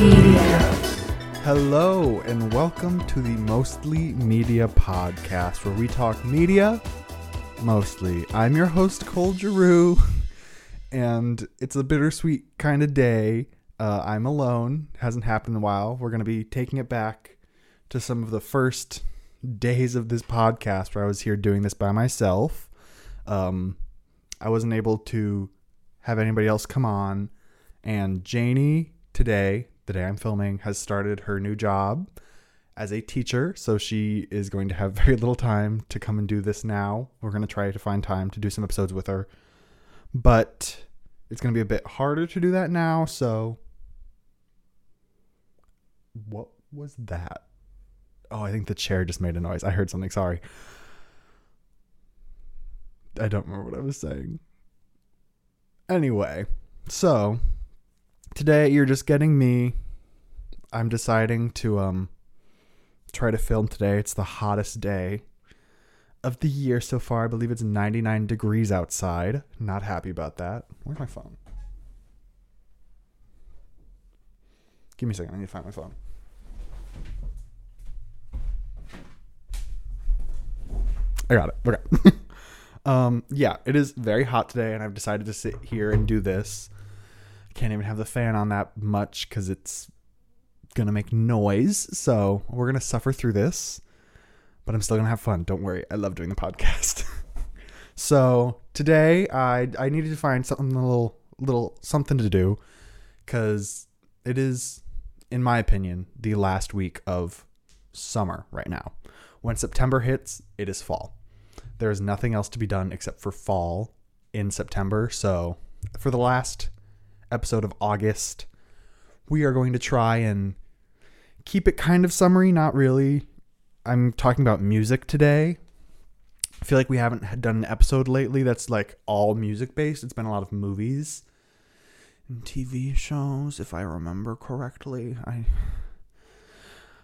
Media. Hello, and welcome to the Mostly Media podcast, where we talk media mostly. I'm your host, Cole Giroux, and it's a bittersweet kind of day. Uh, I'm alone, hasn't happened in a while. We're going to be taking it back to some of the first days of this podcast where I was here doing this by myself. Um, I wasn't able to have anybody else come on, and Janie today, the day I'm filming, has started her new job as a teacher. So she is going to have very little time to come and do this now. We're going to try to find time to do some episodes with her, but it's going to be a bit harder to do that now. So, what was that? Oh, I think the chair just made a noise. I heard something. Sorry. I don't remember what I was saying. Anyway, so today you're just getting me. I'm deciding to um try to film today. It's the hottest day of the year so far. I believe it's 99 degrees outside. Not happy about that. Where's my phone? Give me a second. I need to find my phone. I got it. Okay. um, yeah, it is very hot today, and I've decided to sit here and do this. Can't even have the fan on that much because it's gonna make noise. So we're gonna suffer through this, but I'm still gonna have fun. Don't worry. I love doing the podcast. so today, I I needed to find something a little little something to do because it is, in my opinion, the last week of summer right now. When September hits, it is fall. There is nothing else to be done except for fall in September. So, for the last episode of August, we are going to try and keep it kind of summery, not really. I'm talking about music today. I feel like we haven't done an episode lately that's like all music based. It's been a lot of movies and TV shows, if I remember correctly. I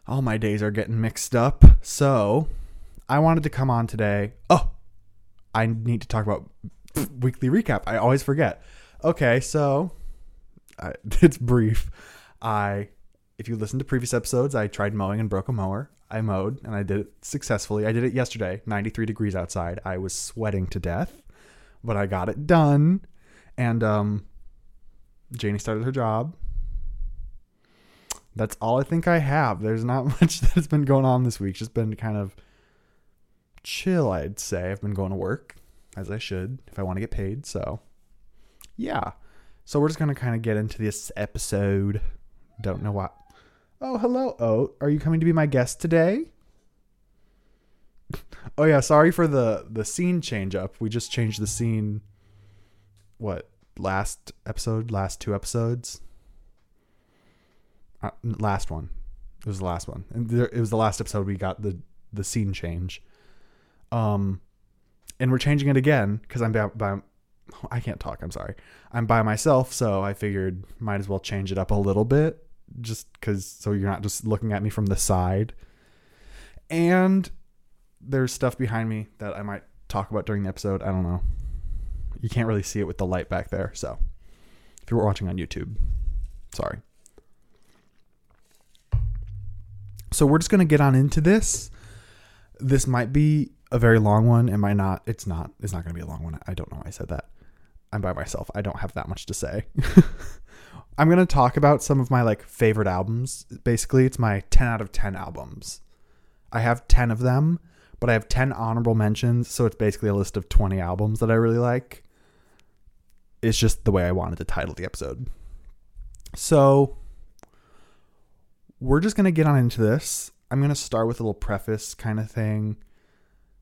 all my days are getting mixed up. So, I wanted to come on today. Oh, I need to talk about weekly recap. I always forget. Okay, so I, it's brief. I, if you listen to previous episodes, I tried mowing and broke a mower. I mowed and I did it successfully. I did it yesterday, 93 degrees outside. I was sweating to death, but I got it done. And um, Janie started her job. That's all I think I have. There's not much that's been going on this week. Just been kind of chill, I'd say. I've been going to work as I should if I want to get paid. So, yeah. So, we're just going to kind of get into this episode. Don't know what. Oh, hello, Oat. Are you coming to be my guest today? oh yeah, sorry for the the scene change up. We just changed the scene what? Last episode, last two episodes? Uh, last one. It was the last one. And there, it was the last episode we got the the scene change. Um, and we're changing it again because I'm by, by, I can't talk. I'm sorry. I'm by myself, so I figured might as well change it up a little bit, just because so you're not just looking at me from the side. And there's stuff behind me that I might talk about during the episode. I don't know. You can't really see it with the light back there, so if you were watching on YouTube, sorry. So we're just gonna get on into this. This might be a very long one. It might not. It's not. It's not going to be a long one. I don't know why I said that. I'm by myself. I don't have that much to say. I'm going to talk about some of my like favorite albums. Basically, it's my 10 out of 10 albums. I have 10 of them, but I have 10 honorable mentions, so it's basically a list of 20 albums that I really like. It's just the way I wanted to title the episode. So, we're just going to get on into this. I'm going to start with a little preface kind of thing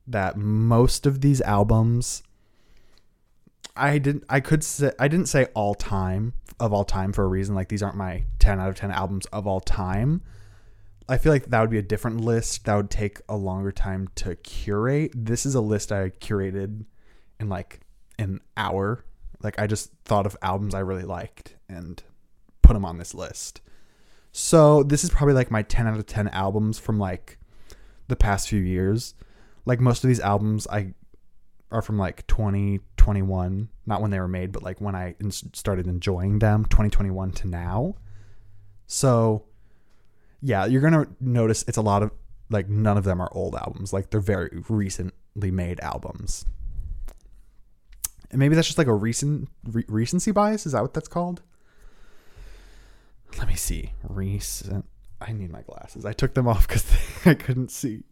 that most of these albums I didn't I could say I didn't say all time of all time for a reason like these aren't my 10 out of 10 albums of all time. I feel like that would be a different list that would take a longer time to curate. This is a list I curated in like an hour. Like I just thought of albums I really liked and put them on this list. So this is probably like my 10 out of 10 albums from like the past few years like most of these albums I are from like 2021, not when they were made, but like when I started enjoying them, 2021 to now. So, yeah, you're going to notice it's a lot of like none of them are old albums. Like they're very recently made albums. And maybe that's just like a recent re- recency bias. Is that what that's called? Let me see. Recent. I need my glasses. I took them off because I couldn't see.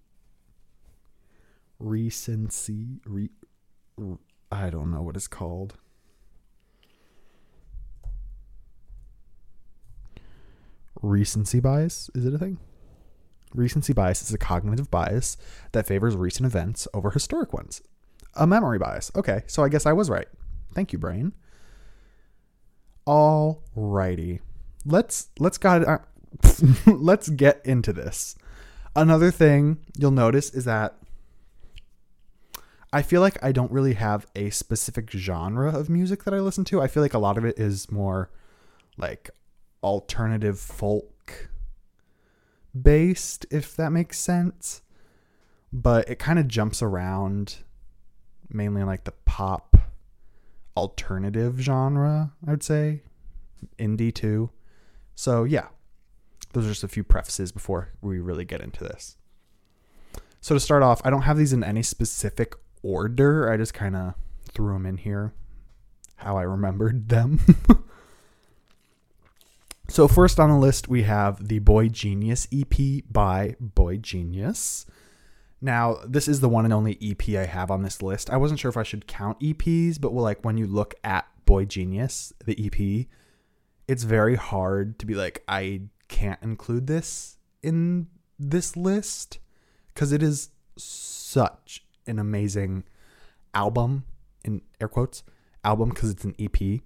Recency. Re, I don't know what it's called. Recency bias? Is it a thing? Recency bias is a cognitive bias that favors recent events over historic ones. A memory bias. Okay, so I guess I was right. Thank you, brain. All righty. Let's let's got uh, let's get into this. Another thing you'll notice is that I feel like I don't really have a specific genre of music that I listen to. I feel like a lot of it is more like alternative folk based, if that makes sense. But it kind of jumps around mainly in like the pop alternative genre, I would say. Indie too. So, yeah, those are just a few prefaces before we really get into this. So, to start off, I don't have these in any specific order. I just kind of threw them in here how I remembered them. so, first on the list, we have the Boy Genius EP by Boy Genius. Now, this is the one and only EP I have on this list. I wasn't sure if I should count EPs, but well, like when you look at Boy Genius, the EP, it's very hard to be like, I can't include this in this list because it is such an amazing album, in air quotes, album because it's an EP.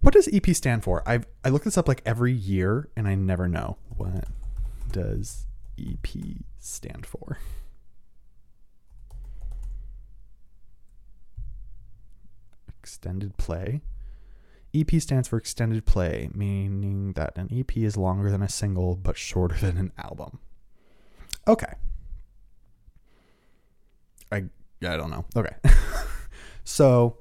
What does EP stand for? I I look this up like every year and I never know what does EP stand for. Extended play. EP stands for extended play, meaning that an EP is longer than a single but shorter than an album. Okay. I I don't know. Okay. so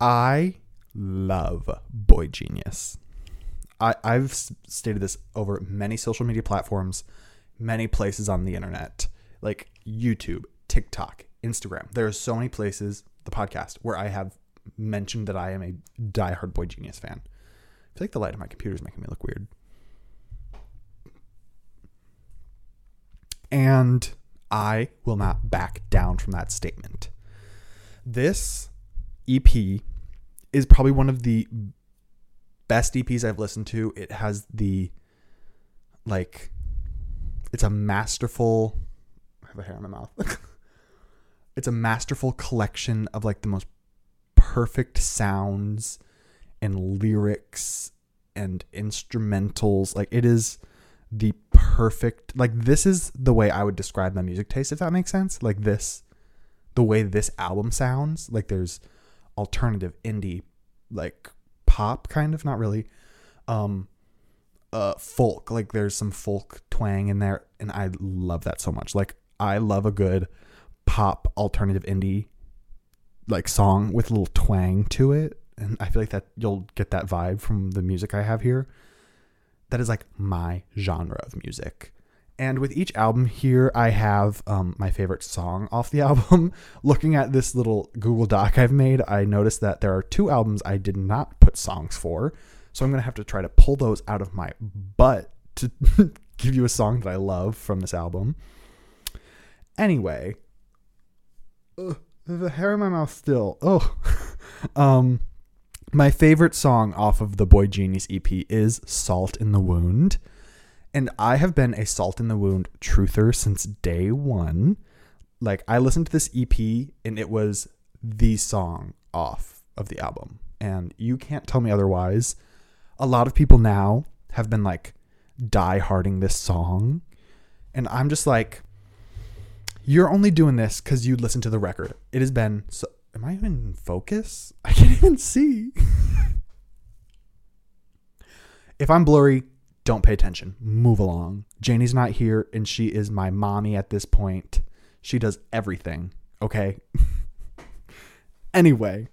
I love boygenius. I, I've stated this over many social media platforms, many places on the internet, like YouTube, TikTok, Instagram. There are so many places, the podcast, where I have mentioned that I am a diehard Boy Genius fan. I feel like the light of my computer is making me look weird. And I will not back down from that statement. This EP is probably one of the best EPs I've listened to. It has the like it's a masterful I have a hair in my mouth. it's a masterful collection of like the most perfect sounds and lyrics and instrumentals. Like it is the perfect like this is the way I would describe my music taste if that makes sense. Like this the way this album sounds, like there's alternative indie like pop kind of, not really. Um uh folk, like there's some folk twang in there and I love that so much. Like I love a good pop alternative indie like song with a little twang to it and I feel like that you'll get that vibe from the music I have here. That is like my genre of music. And with each album here, I have um, my favorite song off the album. Looking at this little Google Doc I've made, I noticed that there are two albums I did not put songs for. So I'm going to have to try to pull those out of my butt to give you a song that I love from this album. Anyway, ugh, the hair in my mouth still. Oh, um, my favorite song off of the boygenius EP is "Salt in the Wound," and I have been a "Salt in the Wound" truther since day one. Like I listened to this EP, and it was the song off of the album, and you can't tell me otherwise. A lot of people now have been like die harding this song, and I'm just like you're only doing this because you listen to the record. It has been so. Am I even in focus? I can't even see. if I'm blurry, don't pay attention. Move along. Janie's not here, and she is my mommy at this point. She does everything. Okay. anyway,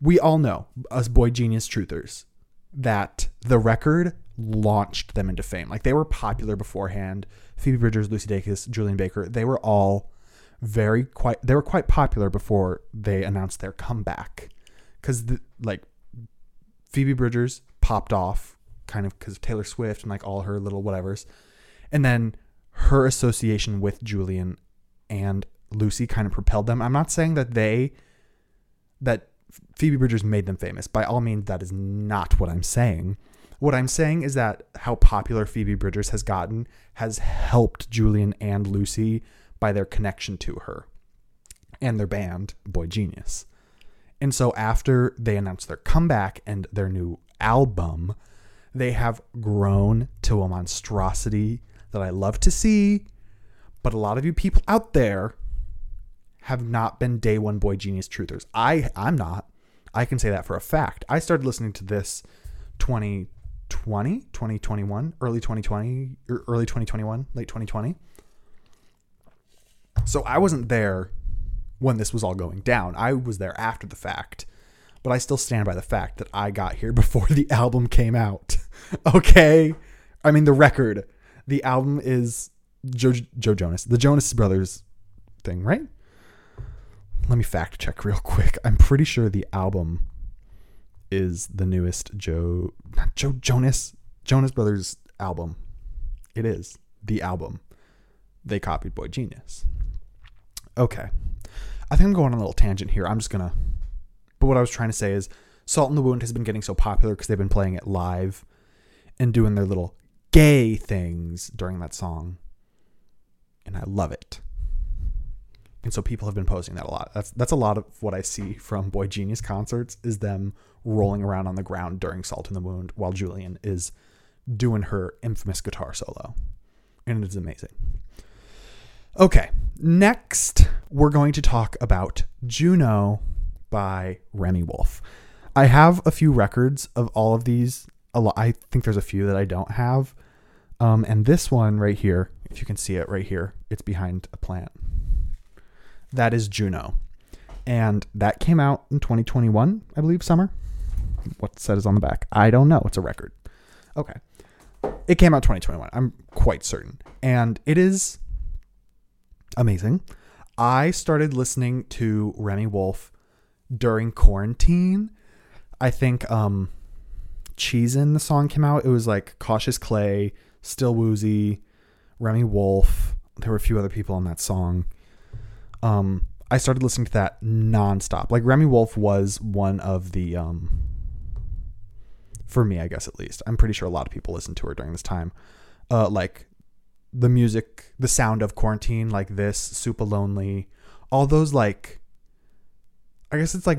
we all know, us boy genius truthers, that the record launched them into fame. Like they were popular beforehand. Phoebe Bridgers, Lucy Dacus, Julien Baker, they were all very quite they were quite popular before they announced their comeback. Cuz like Phoebe Bridgers popped off kind of cuz of Taylor Swift and like all her little whatevers. And then her association with Julien and Lucy kind of propelled them. I'm not saying that they that Phoebe Bridgers made them famous. By all means, that is not what I'm saying. What I'm saying is that how popular Phoebe Bridgers has gotten has helped Julien and Lucy by their connection to her and their band, Boy Genius. And so after they announced their comeback and their new album, they have grown to a monstrosity that I love to see. But a lot of you people out there have not been day one boy genius truthers. I I'm not. I can say that for a fact. I started listening to this 2020, 2021, early 2020, er, early 2021, late 2020. So I wasn't there when this was all going down. I was there after the fact. But I still stand by the fact that I got here before the album came out. okay? I mean the record. The album is Joe, Joe Jonas, the Jonas Brothers thing, right? let me fact check real quick. I'm pretty sure the album is the newest Joe not Joe Jonas Jonas Brothers album. It is the album. They copied Boy Genius. Okay. I think I'm going on a little tangent here. I'm just gonna but what I was trying to say is Salt in the Wound has been getting so popular because they've been playing it live and doing their little gay things during that song. And I love it. And so people have been posting that a lot. That's that's a lot of what I see from Boy Genius concerts is them rolling around on the ground during Salt in the Wound while Julien is doing her infamous guitar solo. And it is amazing. Okay, next we're going to talk about Juno by Remi Wolf. I have a few records of all of these. I think there's a few that I don't have. Um, and this one right here, if you can see it right here, it's behind a plant that is Juno. And that came out in 2021, I believe, summer. What says on the back? I don't know. It's a record. Okay. It came out 2021. I'm quite certain. And it is amazing. I started listening to Remi Wolf during quarantine. I think um Cheesin the song came out. It was like Cautious Clay, Still Woozy, Remi Wolf. There were a few other people on that song um, I started listening to that nonstop. Like Remi Wolf was one of the, um, for me, I guess at least. I'm pretty sure a lot of people listened to her during this time. Uh, like the music, the sound of quarantine, like this, Super Lonely, all those like, I guess it's like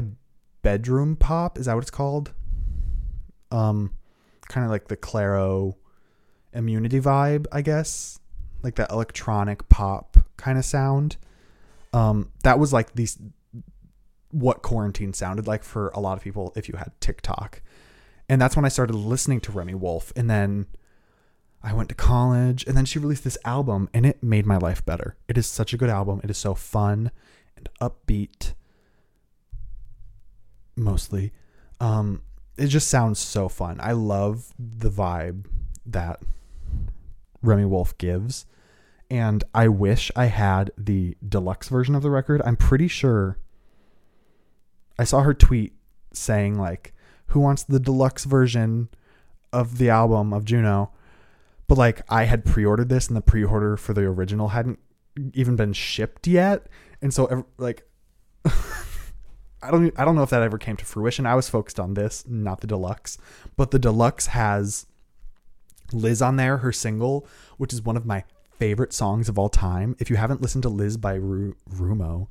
bedroom pop. Is that what it's called? Um, kind of like the Clairo immunity vibe, I guess. Like that electronic pop kind of sound um, that was like these what quarantine sounded like for a lot of people if you had TikTok. And that's when I started listening to Remi Wolf. And then I went to college and then she released this album and it made my life better. It is such a good album. It is so fun and upbeat mostly. Um, it just sounds so fun. I love the vibe that Remi Wolf gives and I wish I had the deluxe version of the record. I'm pretty sure I saw her tweet saying like who wants the deluxe version of the album of Juno? But like I had pre-ordered this and the pre-order for the original hadn't even been shipped yet. And so like I don't I don't know if that ever came to fruition. I was focused on this, not the deluxe. But the deluxe has Liz on there, her single, which is one of my favorite songs of all time. If you haven't listened to Liz by Ru- Rumo,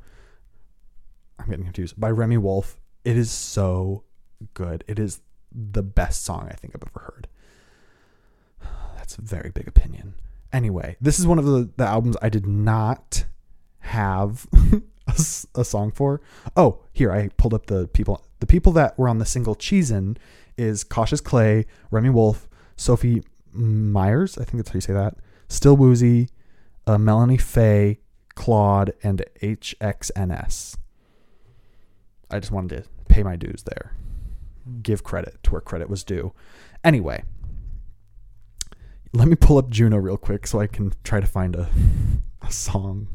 I'm getting confused, by Remi Wolf, it is so good. It is the best song I think I've ever heard. That's a very big opinion. Anyway, this is one of the, the albums I did not have a, a, song for. Oh, here I pulled up the people. The people that were on the single Cheesin is Cautious Clay, Remi Wolf, Sophie Meiers. I think that's how you say that. Still Woozy, uh, Melanie Faye, Claud, and HXNS. I just wanted to pay my dues there. Give credit to where credit was due. Anyway, let me pull up Juno real quick so I can try to find a, a song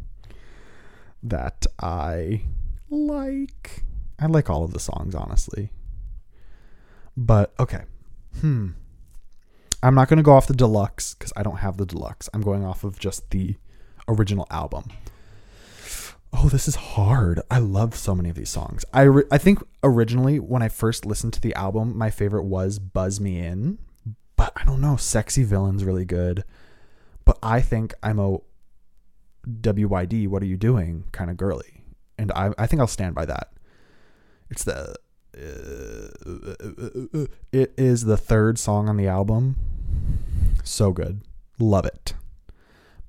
that I like. I like all of the songs, honestly. But okay. Hmm. I'm not going to go off the deluxe because I don't have the deluxe. I'm going off of just the original album. Oh, this is hard. I love so many of these songs. I, re- I think originally when I first listened to the album, my favorite was Buzz Me In, but I don't know. Sexy Villain's really good. But I think I'm a WYD, what are you doing? kind of girly. And I, I think I'll stand by that. It's the. Uh, it is the third song on the album. So good. Love it.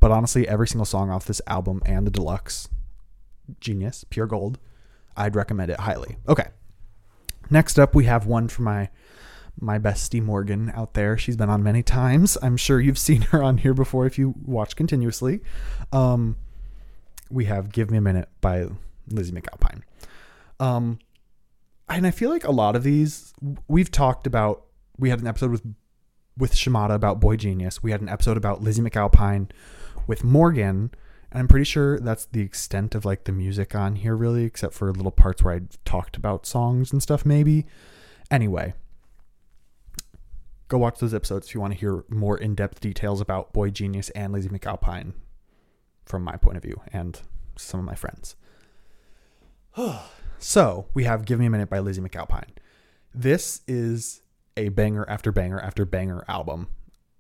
But honestly, every single song off this album and the deluxe, genius, pure gold. I'd recommend it highly. Okay. Next up, we have one for my my bestie Morgan out there. She's been on many times. I'm sure you've seen her on here before if you watch continuously. Um, we have "Give Me a Minute" by Lizzy McAlpine. Um, and I feel like a lot of these we've talked about. We had an episode with with Shimada about Boy Genius. We had an episode about Lizzy McAlpine with Morgan. And I'm pretty sure that's the extent of like the music on here, really, except for little parts where I talked about songs and stuff, maybe. Anyway, go watch those episodes if you want to hear more in depth details about Boy Genius and Lizzy McAlpine from my point of view and some of my friends. so we have Give Me a Minute by Lizzy McAlpine. This is a banger after banger after banger album.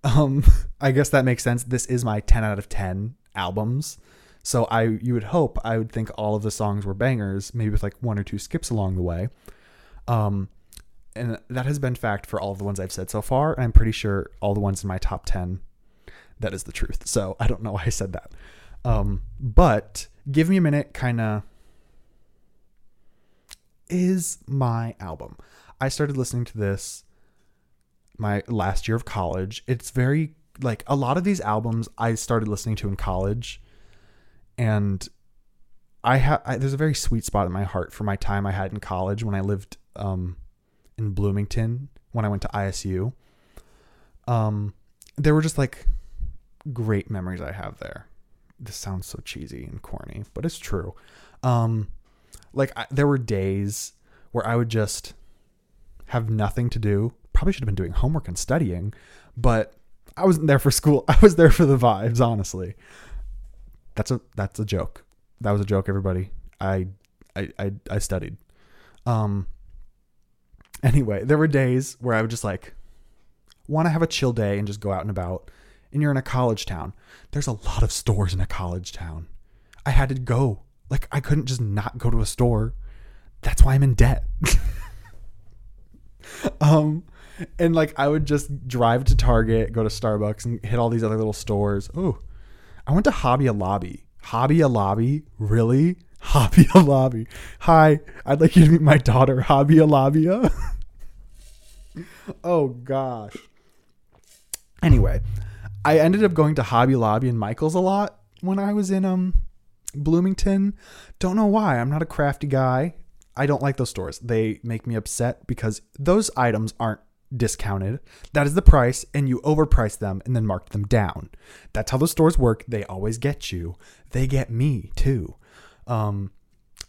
Um, I guess that makes sense. This is my 10 out of 10 albums. So I you would hope I would think all of the songs were bangers, maybe with like one or two skips along the way. Um, and that has been fact for all of the ones I've said so far. I'm pretty sure all the ones in my top 10 that is the truth. So I don't know why I said that. Um, but Give Me a Minute kind of is my album. I started listening to this my last year of college. It's very like a lot of these albums I started listening to in college and I have there's a very sweet spot in my heart for my time I had in college when I lived um, in Bloomington when I went to ISU. Um, there were just like great memories I have there. This sounds so cheesy and corny, but it's true. Um, like I, there were days where I would just have nothing to do. Probably should have been doing homework and studying, but I wasn't there for school. I was there for the vibes, honestly. That's a that's a joke. That was a joke, everybody. I I I, I studied. Um anyway, there were days where I would just like want to have a chill day and just go out and about. And you're in a college town. There's a lot of stores in a college town. I had to go. Like I couldn't just not go to a store. That's why I'm in debt. um and like I would just drive to Target, go to Starbucks, and hit all these other little stores. Oh, I went to Hobby Lobby. Hobby Lobby, really? Hobby Lobby. Hi, I'd like you to meet my daughter, Hobby Lobby. oh gosh. Anyway, I ended up going to Hobby Lobby and Michaels a lot when I was in um Bloomington. Don't know why. I'm not a crafty guy. I don't like those stores. They make me upset because those items aren't discounted. That is the price, and you overprice them and then mark them down. That's how the stores work. They always get you. They get me too. Um,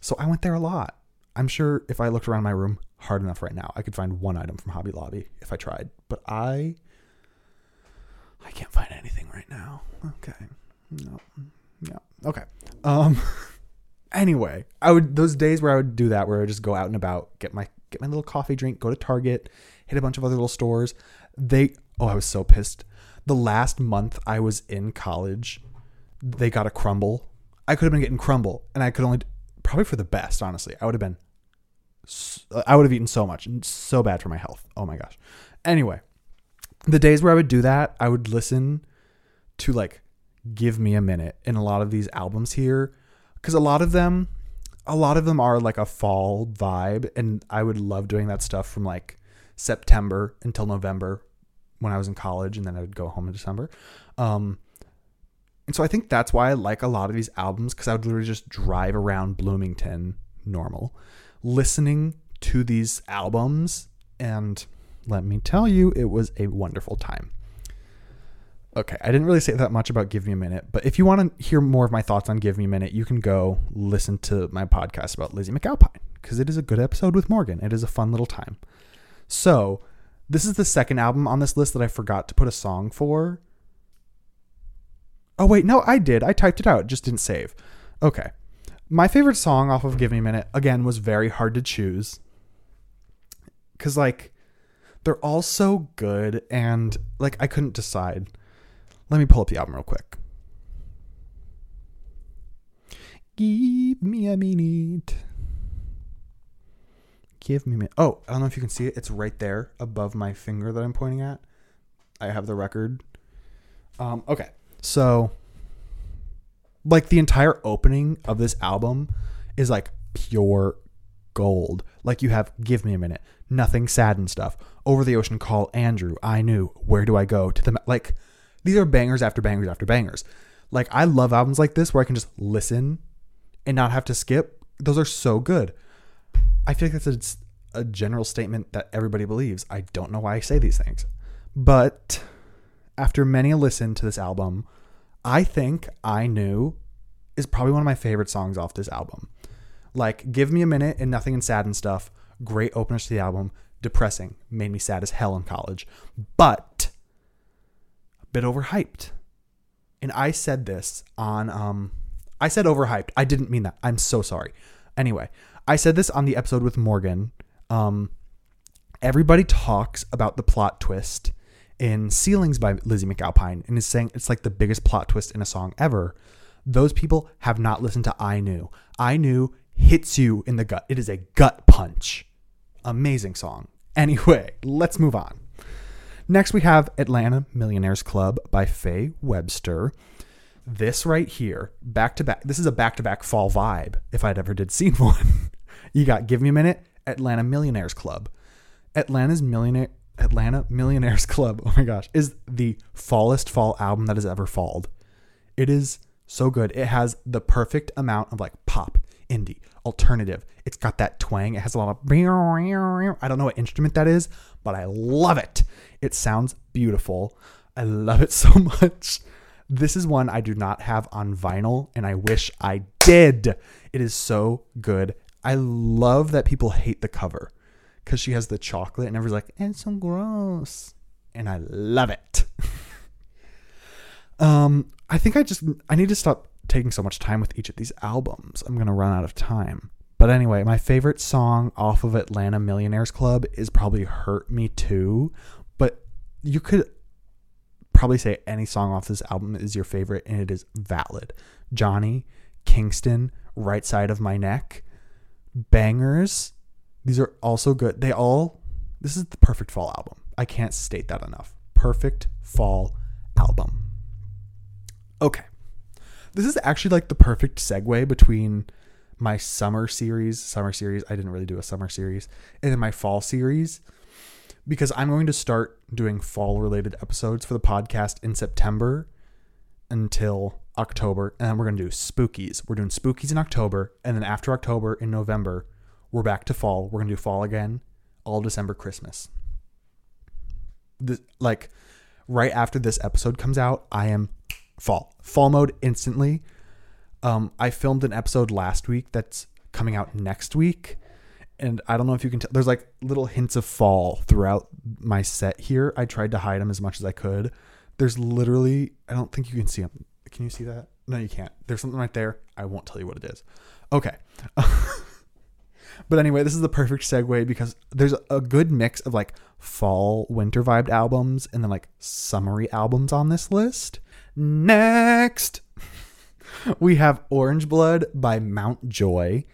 so I went there a lot. I'm sure if I looked around my room hard enough right now, I could find one item from Hobby Lobby if I tried. But I, I can't find anything right now. Okay, no, no. Okay. Um. anyway, I would those days where I would do that, where I would just go out and about, get my get my little coffee drink, go to Target, hit a bunch of other little stores. They, oh, I was so pissed. The last month I was in college, they got a Crumbl. I could have been getting Crumbl, and I could only, probably for the best, honestly. I would have been, I would have eaten so much, and so bad for my health. Oh my gosh. Anyway, the days where I would do that, I would listen to like Give Me a Minute in a lot of these albums here, because a lot of them, a lot of them are like a fall vibe, and I would love doing that stuff from like September until November when I was in college, and then I would go home in December. Um, and so I think that's why I like a lot of these albums because I would literally just drive around Bloomington normal, listening to these albums. And let me tell you, it was a wonderful time. Okay, I didn't really say that much about Give Me a Minute, but if you want to hear more of my thoughts on Give Me a Minute, you can go listen to my podcast about Lizzy McAlpine because it is a good episode with Morgan. It is a fun little time. So, this is the second album on this list that I forgot to put a song for. Oh, wait, no, I did. I typed it out, just didn't save. Okay. My favorite song off of Give Me a Minute, again, was very hard to choose. Because, like, they're all so good, and, like, I couldn't decide. Let me pull up the album real quick. Give me a minute. Give me a minute. Oh, I don't know if you can see it. It's right there above my finger that I'm pointing at. I have the record. Um, okay. So, like, the entire opening of this album is like pure gold. Like, you have Give Me a Minute, Nothing Sad and Stuff, Over the Ocean Call Andrew, I Knew, Where Do I Go? To the, like, these are bangers after bangers after bangers. Like I love albums like this where I can just listen and not have to skip. Those are so good. I feel like that's a, a general statement that everybody believes. I don't know why I say these things. But after many a listen to this album, I think I Knew is probably one of my favorite songs off this album. Like Give Me a Minute and Nothing and Sad and Stuff, great openers to the album. Depressing, made me sad as hell in college. But a bit overhyped. And I said this on um I said overhyped. I didn't mean that. I'm so sorry. Anyway, I said this on the episode with Morgan. Um everybody talks about the plot twist in Ceilings by Lizzy McAlpine and is saying it's like the biggest plot twist in a song ever. Those people have not listened to I Knew. I Knew hits you in the gut. It is a gut punch. Amazing song. Anyway, let's move on. Next, we have Atlanta Millionaires Club by Faye Webster. This right here, back to back, this is a back to back fall vibe if I'd ever did seen one. you got Give Me a Minute, Atlanta Millionaires Club. Atlanta's Millionaire Atlanta Millionaires Club, oh my gosh, is the fallest fall album that has ever falled. It is so good. It has the perfect amount of like pop, indie, alternative. It's got that twang. It has a lot of I don't know what instrument that is, but I love it. It sounds beautiful. I love it so much. This is one I do not have on vinyl, and I wish I did. It is so good. I love that people hate the cover because she has the chocolate, and everyone's like, "It's so gross," and I love it. um, I think I just I need to stop taking so much time with each of these albums. I'm gonna run out of time. But anyway, my favorite song off of Atlanta Millionaires Club is probably Hurt Me Too But you could probably say any song off this album is your favorite, and it is valid. Johnny, Kingston, Right Side of My Neck, bangers. These are also good. They all, this is the perfect fall album. I can't state that enough. Perfect fall album. Okay. This is actually like the perfect segue between my summer series, summer series. I didn't really do a summer series, and then my fall series because I'm going to start doing fall related episodes for the podcast in September until October. And then we're going to do spookies. We're doing spookies in October. And then after October, in November, we're back to fall. We're going to do fall again, all December, Christmas. This, like right after this episode comes out, I am fall. Fall mode instantly. Um, I filmed an episode last week that's coming out next week and I don't know if you can tell. There's like little hints of fall throughout my set here. I tried to hide them as much as I could. There's literally, I don't think you can see them. Can you see that? No, you can't. There's something right there. I won't tell you what it is. Okay. but anyway, this is the perfect segue because there's a good mix of like fall, winter vibed albums and then like summery albums on this list. Next, we have Orange Blood by Mount Joy.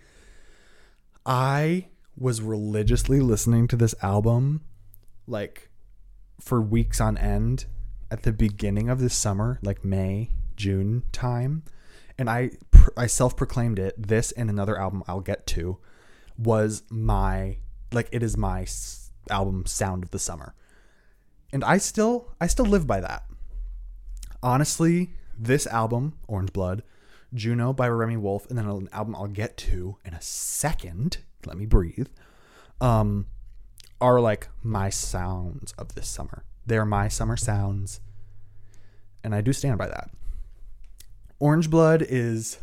I was religiously listening to this album like for weeks on end at the beginning of this summer, like May, June time. And I I self-proclaimed it. This and another album I'll get to was my like it is my album sound of the summer. And I still I still live by that. Honestly, this album, Orange Blood, Juno by Remi Wolf, and then an album I'll get to in a second. Let me breathe. um, are like my sounds of this summer. They're my summer sounds. And I do stand by that. Orange Blood is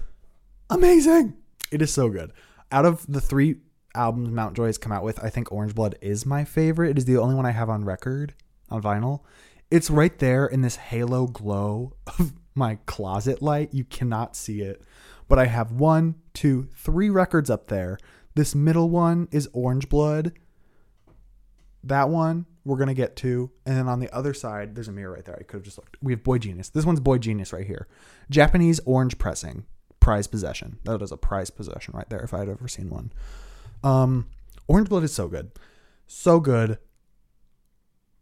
amazing. It is so good. Out of the three albums Mountjoy has come out with, I think Orange Blood is my favorite. It is the only one I have on record, on vinyl. It's right there in this halo glow of my closet light. You cannot see it. But I have one, two, three records up there. This middle one is Orange Blood. That one we're gonna get to, and then on the other side, there's a mirror right there. I could have just looked. We have Boy Genius. This one's Boy Genius right here. Japanese orange pressing, prize possession. That is a prize possession right there. If I had ever seen one. Um, Orange Blood is so good, so good.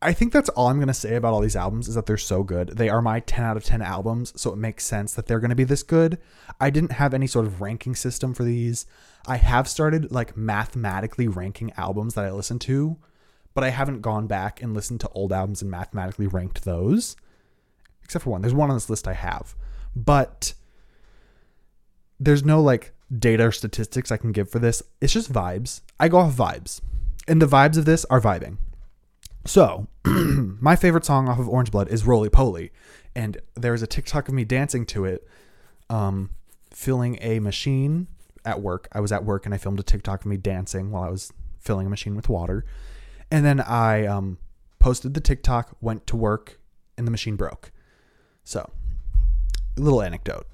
I think that's all I'm going to say about all these albums is that they're so good. They are my 10 out of 10 albums, so it makes sense that they're going to be this good. I didn't have any sort of ranking system for these. I have started like mathematically ranking albums that I listen to, but I haven't gone back and listened to old albums and mathematically ranked those. Except for one. There's one on this list I have. But there's no like data or statistics I can give for this. It's just vibes. I go off vibes. And the vibes of this are vibing. So, my favorite song off of Orange Blood is Roly Poly. And there's a TikTok of me dancing to it, um, filling a machine at work. I was at work and I filmed a TikTok of me dancing while I was filling a machine with water. And then I um, posted the TikTok, went to work, and the machine broke. So, little anecdote.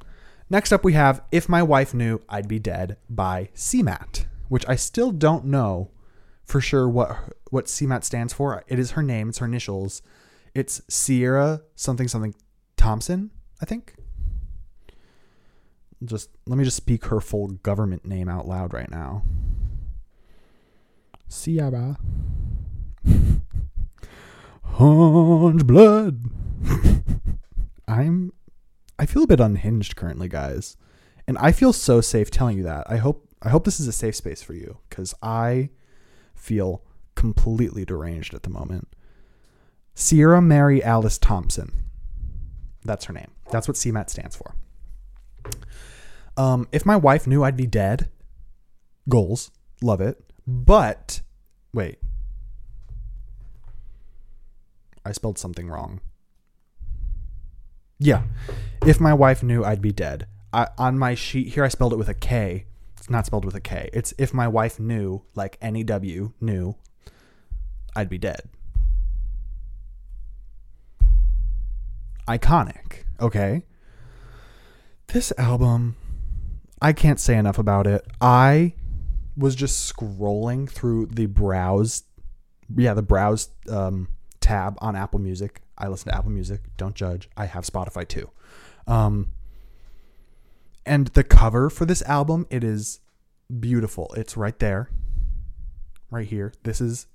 Next up, we have If My Wife Knew I'd Be Dead by CMAT, which I still don't know for sure what what CMAT stands for. It is her name, it's her initials. It's Sierra something something Thompson, I think. Just let me just speak her full government name out loud right now. Sierra. Orange blood. I'm I feel a bit unhinged currently, guys. And I feel so safe telling you that. I hope I hope this is a safe space for you cuz I feel completely deranged at the moment. Sierra Mary Alice Thompson. That's her name. That's what CMAT stands for. Um, if my wife knew I'd be dead, goals, love it. But wait, I spelled something wrong. Yeah, if my wife knew I'd be dead. I, on my sheet here, I spelled it with a K. It's not spelled with a K. It's if my wife knew, like N E W, knew, I'd be dead. Iconic, okay? This album, I can't say enough about it. I was just scrolling through the browse, yeah, the browse um, tab on Apple Music. I listen to Apple Music. Don't judge. I have Spotify too. Um, and the cover for this album, it is beautiful. It's right there, right here. This is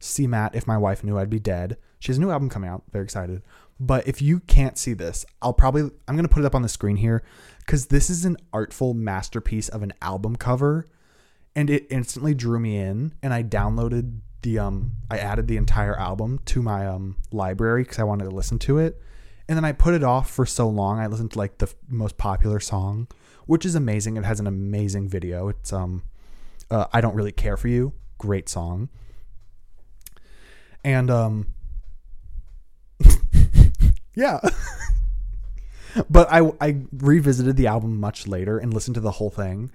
CMAT. If my wife knew I'd be dead. She has a new album coming out. Very excited. But if you can't see this, I'll probably I'm gonna put it up on the screen here because this is an artful masterpiece of an album cover, and it instantly drew me in. And I downloaded the um I added the entire album to my um library because I wanted to listen to it. And then I put it off for so long. I listened to like the f- most popular song, which is amazing. It has an amazing video. It's um uh, I don't really care for you. Great song. And um yeah. but I I revisited the album much later and listened to the whole thing.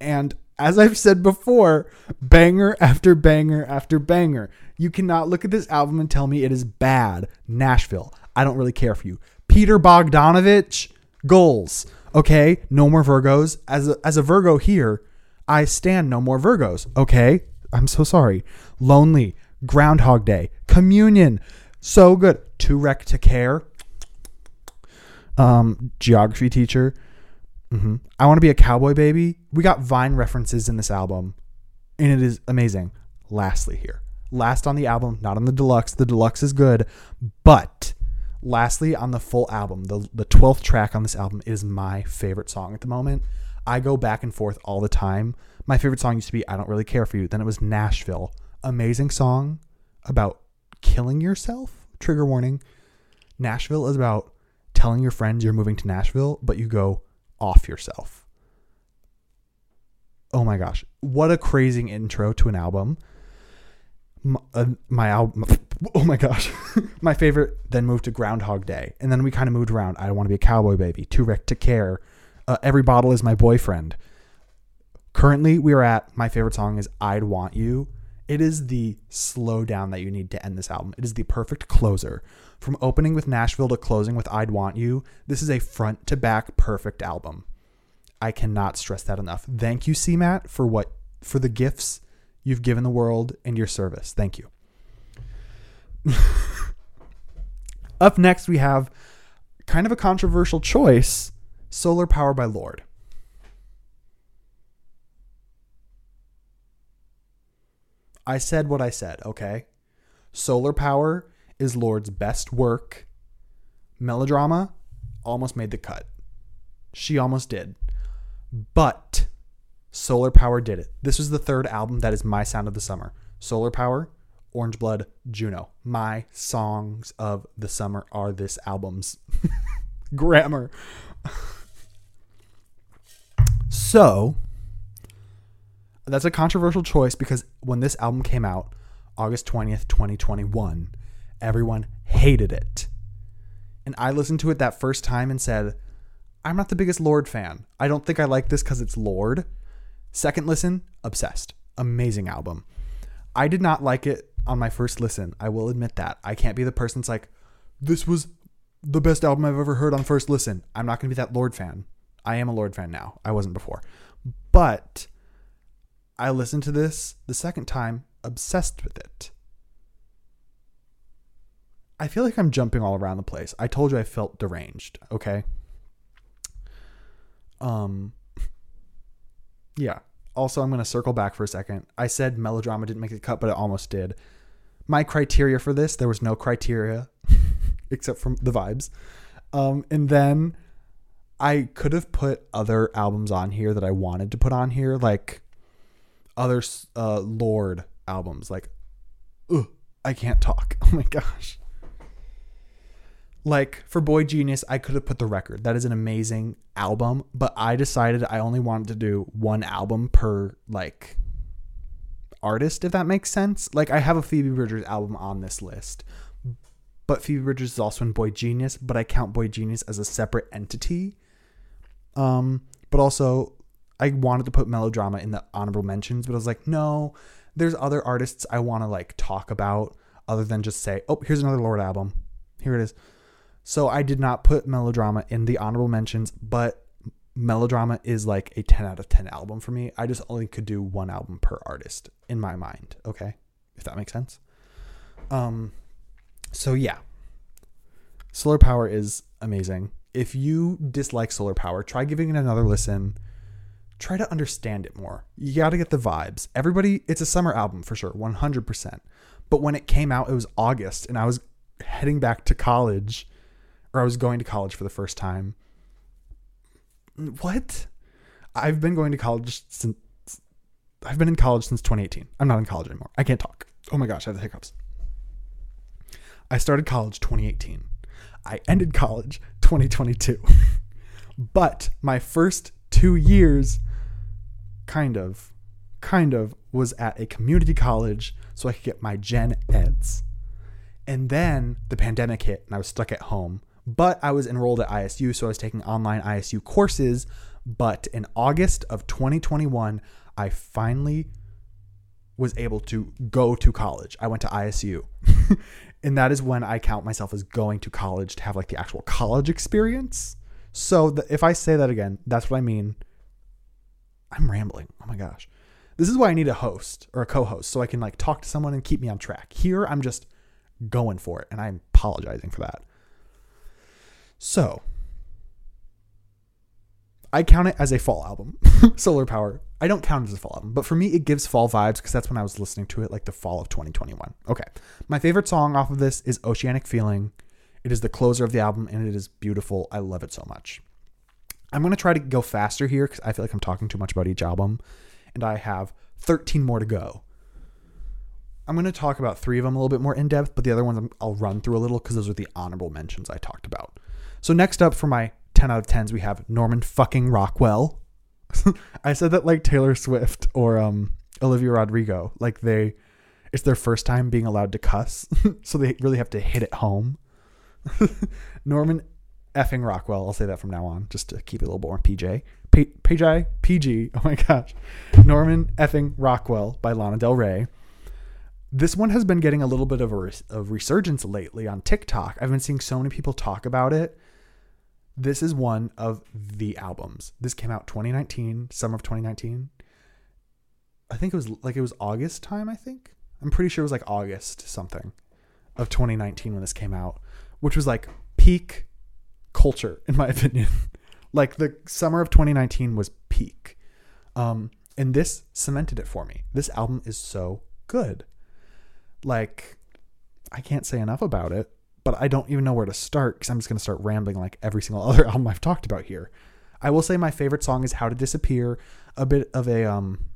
And as I've said before, banger after banger after banger. You cannot look at this album and tell me it is bad. Nashville. I don't really care for you. Peter Bogdanovich, goals. Okay, no more Virgos. As a, as a Virgo here, I stand no more Virgos. Okay, I'm so sorry. Lonely, Groundhog Day, Communion, so good. To Wreck to Care, um, geography teacher. Hmm I want to be a cowboy baby. We got Vine references in this album, and it is amazing. Lastly, here, last on the album, not on the deluxe. The deluxe is good, but lastly on the full album, the the twelfth track on this album is my favorite song at the moment. I go back and forth all the time. My favorite song used to be "I Don't Really Care for You." Then it was "Nashville." Amazing song about killing yourself. Trigger warning. Nashville is about telling your friends you're moving to Nashville, but you go off yourself. Oh my gosh. What a crazy intro to an album. my, uh, my album. Oh my gosh, my favorite. Then moved to Groundhog Day, and then we kind of moved around. I want to be a cowboy baby. Too wrecked to care. Uh, Every bottle is my boyfriend. Currently, we are at my favorite song is "I'd Want You." It is the slow down that you need to end this album. It is the perfect closer. From opening with Nashville to closing with I'd Want You, this is a front to back perfect album. I cannot stress that enough. Thank you, CMAT, for what for the gifts you've given the world and your service. Thank you. Up next, we have kind of a controversial choice Solar Power by Lorde. I said what I said, okay? Solar Power is Lorde's best work. Melodrama almost made the cut. She almost did. But Solar Power did it. This was the third album that is my sound of the summer. Solar Power, Orange Blood, Juno. My songs of the summer are this album's grammar. so, that's a controversial choice because when this album came out, August 20th, 2021, everyone hated it. And I listened to it that first time and said, I'm not the biggest Lorde fan. I don't think I like this because it's Lorde. Second listen, obsessed. Amazing album. I did not like it on my first listen. I will admit that. I can't be the person that's like, this was the best album I've ever heard on first listen. I'm not going to be that Lorde fan. I am a Lorde fan now. I wasn't before. But I listened to this the second time, obsessed with it. I feel like I'm jumping all around the place. I told you I felt deranged, okay? Um yeah. Also, I'm going to circle back for a second. I said melodrama didn't make the cut, but it almost did. My criteria for this, there was no criteria except from the vibes. Um, and then I could have put other albums on here that I wanted to put on here, like other uh, Lorde albums. Like, ugh, I can't talk. Oh my gosh. Like for Boy Genius, I could have put the record. That is an amazing album, but I decided I only wanted to do one album per like artist, if that makes sense. Like I have a Phoebe Bridgers album on this list, but Phoebe Bridgers is also in Boy Genius, but I count Boy Genius as a separate entity. Um, but also I wanted to put melodrama in the honorable mentions, but I was like, no, there's other artists I want to like talk about other than just say, oh, here's another Lorde album. Here it is. So I did not put melodrama in the honorable mentions, but melodrama is like a 10 out of 10 album for me. I just only could do one album per artist in my mind, okay? If that makes sense. Um so yeah. Solar Power is amazing. If you dislike Solar Power, try giving it another listen. Try to understand it more. You got to get the vibes. Everybody, it's a summer album for sure, 100%. But when it came out, it was August and I was heading back to college or I was going to college for the first time. What? I've been going to college since I've been in college since 2018. I'm not in college anymore. I can't talk. Oh my gosh, I have the hiccups. I started college 2018. I ended college 2022. but my first 2 years kind of kind of was at a community college so I could get my gen eds. And then the pandemic hit and I was stuck at home but I was enrolled at ISU, so I was taking online ISU courses. But in August of 2021, I finally was able to go to college. I went to ISU. and that is when I count myself as going to college to have like the actual college experience. So the, if I say that again, that's what I mean. I'm rambling. Oh my gosh. This is why I need a host or a co-host so I can like talk to someone and keep me on track. Here I'm just going for it and I'm apologizing for that. So, I count it as a fall album. Solar Power. I don't count it as a fall album, but for me, it gives fall vibes because that's when I was listening to it, like the fall of 2021. Okay. My favorite song off of this is Oceanic Feeling. It is the closer of the album and it is beautiful. I love it so much. I'm going to try to go faster here because I feel like I'm talking too much about each album, and I have 13 more to go. I'm going to talk about three of them a little bit more in depth, but the other ones I'll run through a little because those are the honorable mentions I talked about. So next up for my 10 out of 10s, we have Norman fucking Rockwell. I said that like Taylor Swift or um, Olivia Rodrigo. Like they, It's their first time being allowed to cuss, so they really have to hit it home. Norman effing Rockwell. I'll say that from now on, just to keep it a little more PJ. PJ, PG. Oh my gosh. Norman effing Rockwell by Lana Del Rey. This one has been getting a little bit of a res- of resurgence lately on TikTok. I've been seeing so many people talk about it. This is one of the albums. This came out 2019, summer of 2019. I think it was like it was August time, I think. I'm pretty sure it was like August something of 2019 when this came out, which was like peak culture in my opinion. like the summer of 2019 was peak. Um and this cemented it for me. This album is so good. Like I can't say enough about it, but I don't even know where to start cuz I'm just going to start rambling like every single other album I've talked about here. I will say my favorite song is How to Disappear, a bit of a um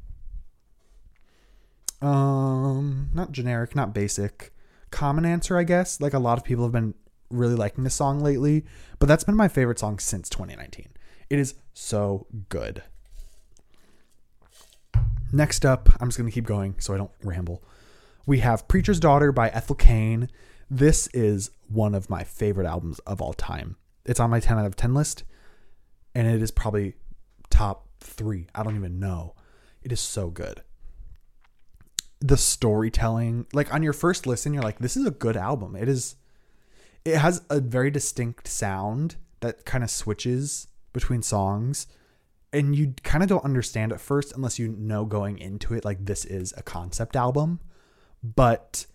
um not generic, not basic, common answer I guess. Like a lot of people have been really liking this song lately, but that's been my favorite song since 2019. It is so good. Next up, I'm just going to keep going so I don't ramble. We have Preacher's Daughter by Ethel Cain. This is one of my favorite albums of all time. It's on my 10 out of 10 list, and it is probably top three. I don't even know. It is so good. The storytelling, like on your first listen, you're like, this is a good album. It is, it has a very distinct sound that kind of switches between songs and you kind of don't understand at first unless you know going into it like this is a concept album. But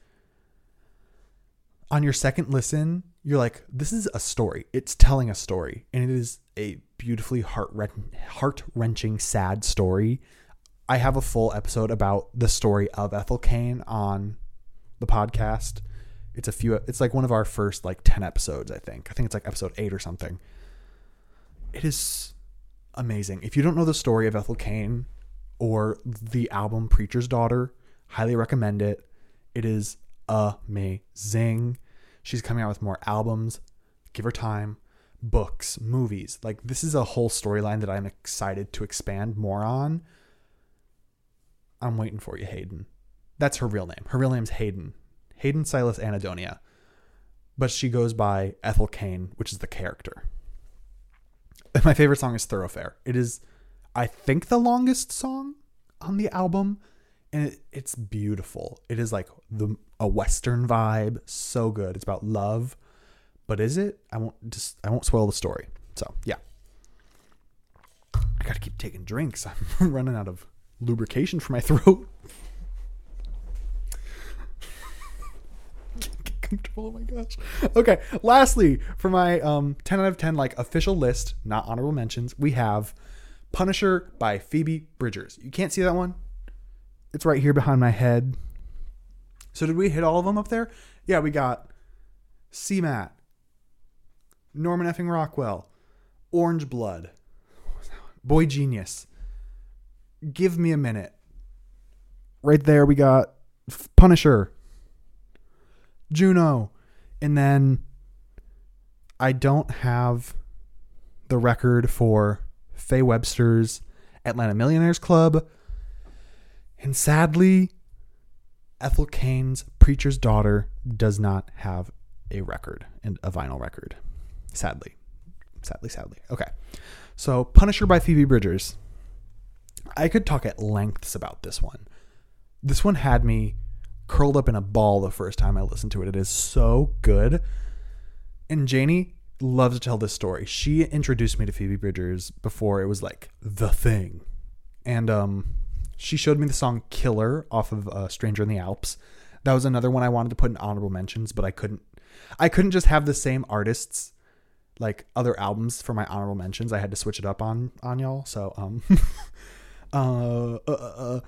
on your second listen you're like this is a story. It's telling a story. And it is a beautifully heart wrenching sad story. I have a full episode about the story of ethel cain on the podcast it's a few it's like one of our first like 10 episodes i think i think it's like episode 8 or something it is amazing. If you don't know the story of Ethel Cain or the album Preacher's Daughter, highly recommend it. It is amazing. She's coming out with more albums. Give her time. Books, movies. Like this is a whole storyline that I'm excited to expand more on. I'm waiting for you, Hayden. That's her real name. Her real name's Hayden. Hayden Silas Anhedönia. But she goes by Ethel Cain, which is the character. my favorite song is Thoroughfare. It is, I think, the longest song on the album, and it, it's beautiful. It is like the a western vibe, so good. It's about love, but is it? I won't just I won't spoil the story. So yeah, I gotta keep taking drinks. I'm running out of lubrication for my throat. Comfortable. Oh my gosh. Okay. Lastly, for my um, 10 out of 10 like official list, not honorable mentions, we have Punisher by Phoebe Bridgers. You can't see that one? It's right here behind my head. So did we hit all of them up there? Yeah, we got CMAT, Norman effing Rockwell, Orange Blood, Boy Genius. Give me a minute. Right there, we got Punisher, Juno. And then I don't have the record for Faye Webster's Atlanta Millionaires Club. And sadly, Ethel Cain's Preacher's Daughter does not have a record and a vinyl record. Sadly. Sadly, sadly. Okay. So, Punisher by Phoebe Bridgers. I could talk at lengths about this one. This one had me curled up in a ball the first time I listened to it. It is so good. And Janie loves to tell this story. She introduced me to Phoebe Bridgers before it was like the thing. And um she showed me the song Killer off of uh, Stranger in the Alps. That was another one I wanted to put in honorable mentions, but I couldn't I couldn't just have the same artists like other albums for my honorable mentions. I had to switch it up on on y'all. So um uh, uh, uh, uh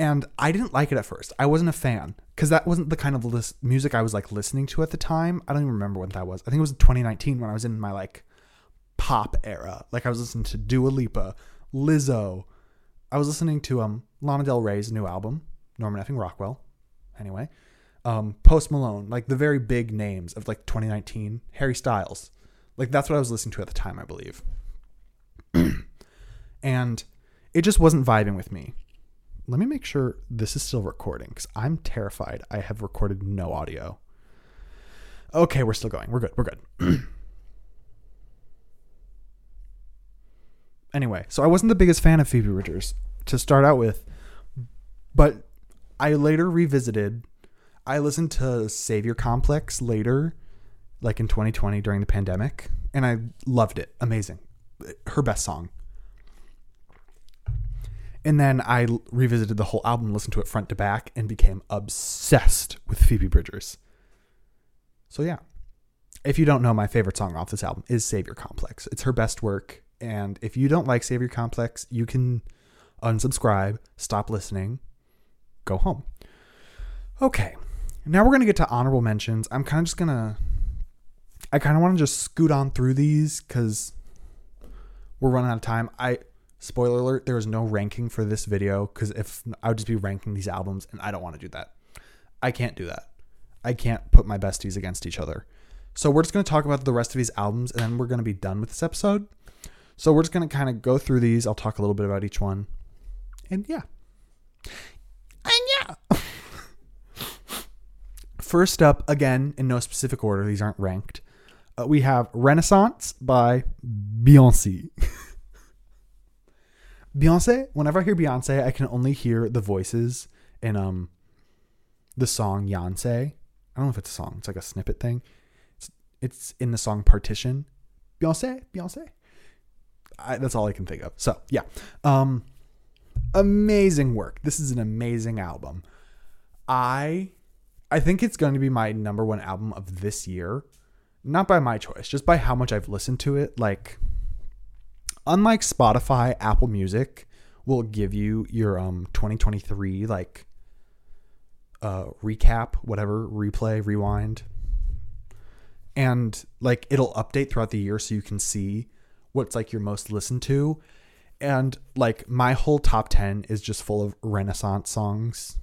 and I didn't like it at first. I wasn't a fan because that wasn't the kind of music I was like listening to at the time. I don't even remember when that was. I think it was 2019 when I was in my like pop era. Like I was listening to Dua Lipa, Lizzo. I was listening to um Lana Del Rey's new album, Norman Effing Rockwell. Anyway, um, Post Malone, like the very big names of like 2019. Harry Styles, like that's what I was listening to at the time, I believe. and it just wasn't vibing with me let me make sure this is still recording because I'm terrified. I have recorded no audio. Okay, we're still going. We're good. We're good. anyway, so I wasn't the biggest fan of Phoebe Bridgers to start out with, but I later revisited. I listened to Savior Complex later, like in 2020 during the pandemic, and I loved it. Amazing. Her best song. And then I revisited the whole album, listened to it front to back, and became obsessed with Phoebe Bridgers. So yeah, if you don't know, my favorite song off this album is Savior Complex. It's her best work, and if you don't like Savior Complex, you can unsubscribe, stop listening, go home. Okay, now we're gonna get to honorable mentions. I'm kind of just gonna, I kind of want to just scoot on through these because we're running out of time. I spoiler alert: there is no ranking for this video because if I would just be ranking these albums, and I don't want to do that. I can't do that. I can't put my besties against each other. So we're just going to talk about the rest of these albums and then we're going to be done with this episode. So we're just going to kind of go through these. I'll talk a little bit about each one. And yeah. And yeah. First up, again, in no specific order, these aren't ranked. Uh, we have Renaissance by Beyonce. Beyonce, whenever I hear Beyonce, I can only hear the voices in um the song Beyonce. I don't know if it's a song. It's like a snippet thing. It's, it's in the song Partition. Beyonce, Beyonce. I, that's all I can think of. So yeah, um, amazing work. This is an amazing album. I, I think it's going to be my number one album of this year. Not by my choice, just by how much I've listened to it. Like, unlike Spotify, Apple Music will give you your um 2023 like uh, recap, whatever, replay, rewind. And like it'll update throughout the year so you can see what's like your most listened to. And like my whole top 10 is just full of Renaissance songs.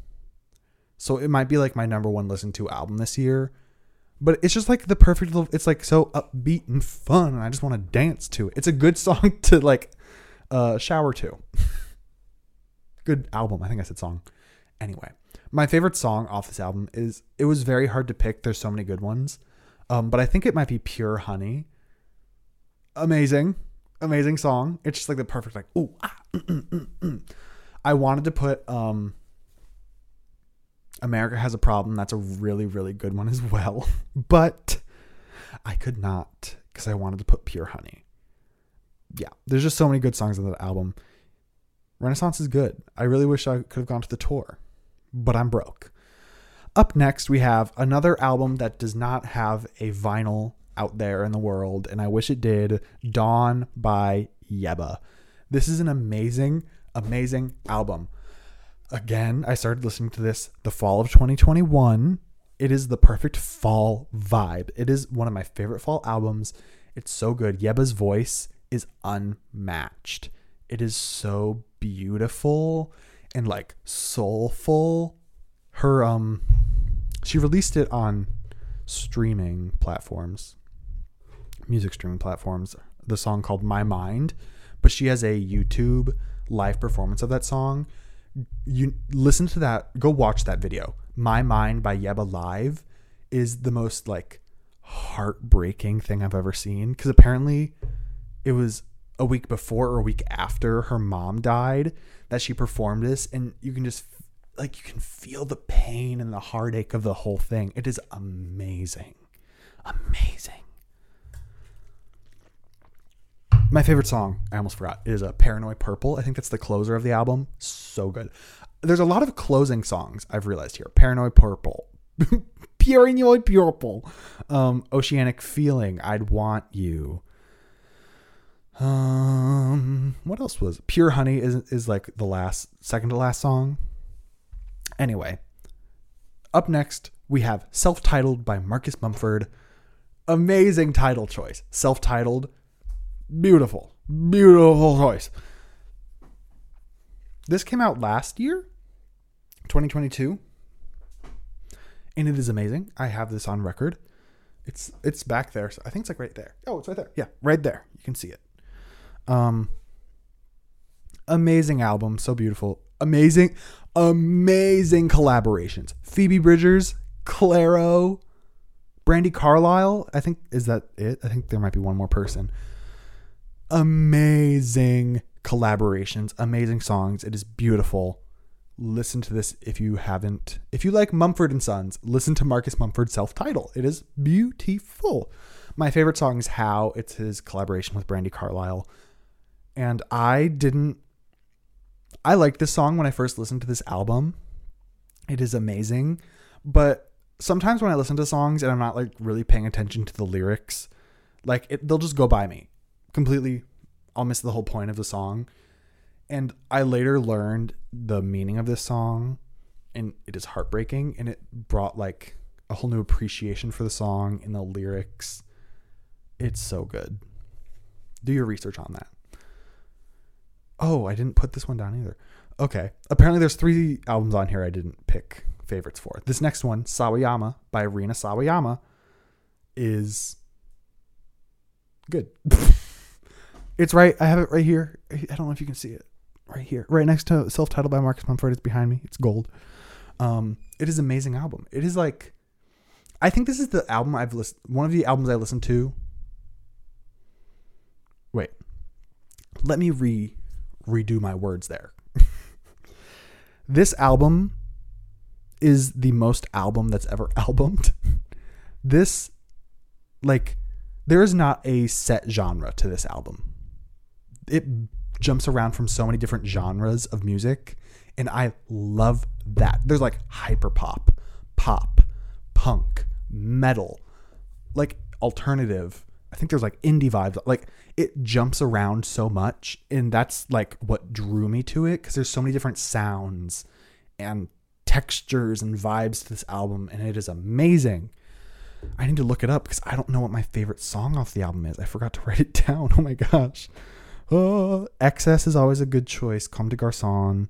So it might be like my number one listened to album this year. But it's just like the perfect little, it's like so upbeat and fun. And I just want to dance to it. It's a good song to like uh, shower to. good album. I think I said song. Anyway, my favorite song off this album is it was very hard to pick. There's so many good ones. Um, but I think it might be Pure Honey. Amazing. Amazing song. It's just like the perfect like ooh ah, mm, mm, mm, I wanted to put um America has a problem. That's a really really good one as well. But I could not cuz I wanted to put Pure Honey. Yeah, there's just so many good songs on that album. Renaissance is good. I really wish I could have gone to the tour but I'm broke. Up next, we have another album that does not have a vinyl out there in the world, and I wish it did Dawn by Yebba. This is an amazing, amazing album. Again, I started listening to this the fall of 2021. It is the perfect fall vibe. It is one of my favorite fall albums. It's so good. Yebba's voice is unmatched. It is so beautiful and like soulful. Her um she released it on streaming platforms, music streaming platforms, the song called My Mind, but she has a YouTube live performance of that song. You listen to that, go watch that video. My Mind by Yebba Live is the most like heartbreaking thing I've ever seen because apparently it was a week before or a week after her mom died that she performed this and you can just like you can feel the pain and the heartache of the whole thing. It is amazing. Amazing my favorite song i almost forgot is a paranoid purple. I think that's the closer of the album. So good. There's a lot of closing songs i've realized here. Paranoid purple. Paranoid purple. Um oceanic feeling i'd want you. Um, what else was Pure Honey is is like the last second to last song. Anyway, up next we have Self-Titled by Marcus Mumford. Amazing title choice. Self-titled, beautiful, beautiful choice. This came out last year, 2022, and it is amazing. I have this on record. It's it's back there. So I think it's like right there. Oh, it's right there. Yeah, right there. You can see it. Um, amazing album, so beautiful. Amazing, amazing collaborations. Phoebe Bridgers, Clairo, Brandi Carlile. I think is that it. I think there might be one more person. Amazing collaborations, amazing songs. It is beautiful. Listen to this if you haven't. If you like Mumford and Sons, listen to Marcus Mumford's self-title. It is beautiful. My favorite song is How. It's his collaboration with Brandi Carlile. And I didn't I liked this song when I first listened to this album. It is amazing, but sometimes when I listen to songs and I'm not like really paying attention to the lyrics, like it, they'll just go by me completely. I'll miss the whole point of the song. And I later learned the meaning of this song, and it is heartbreaking. And it brought like a whole new appreciation for the song and the lyrics. It's so good. Do your research on that. Oh, I didn't put this one down either. Okay. Apparently, there's three albums on here I didn't pick favorites for. This next one, Sawayama by Rina Sawayama, is good. it's right. I have it right here. I don't know if you can see it. Right here, right next to self-titled by Marcus Mumford. It's behind me. It's gold. Um, it is an amazing album. It is like, I think this is the album I've listened. One of the albums I listened to. Wait, let me re redo my words there. this album is the most album that's ever albumed. this, like, there is not a set genre to this album. It jumps around from so many different genres of music, and I love that. There's like hyper pop, pop, punk, metal, like alternative. I think there's like indie vibes. Like it jumps around so much, and that's like what drew me to it because there's so many different sounds and textures and vibes to this album, and it is amazing. I need to look it up because I don't know what my favorite song off the album is. I forgot to write it down. Oh my gosh. Oh, Excess is always a good choice. Comme des Garçons.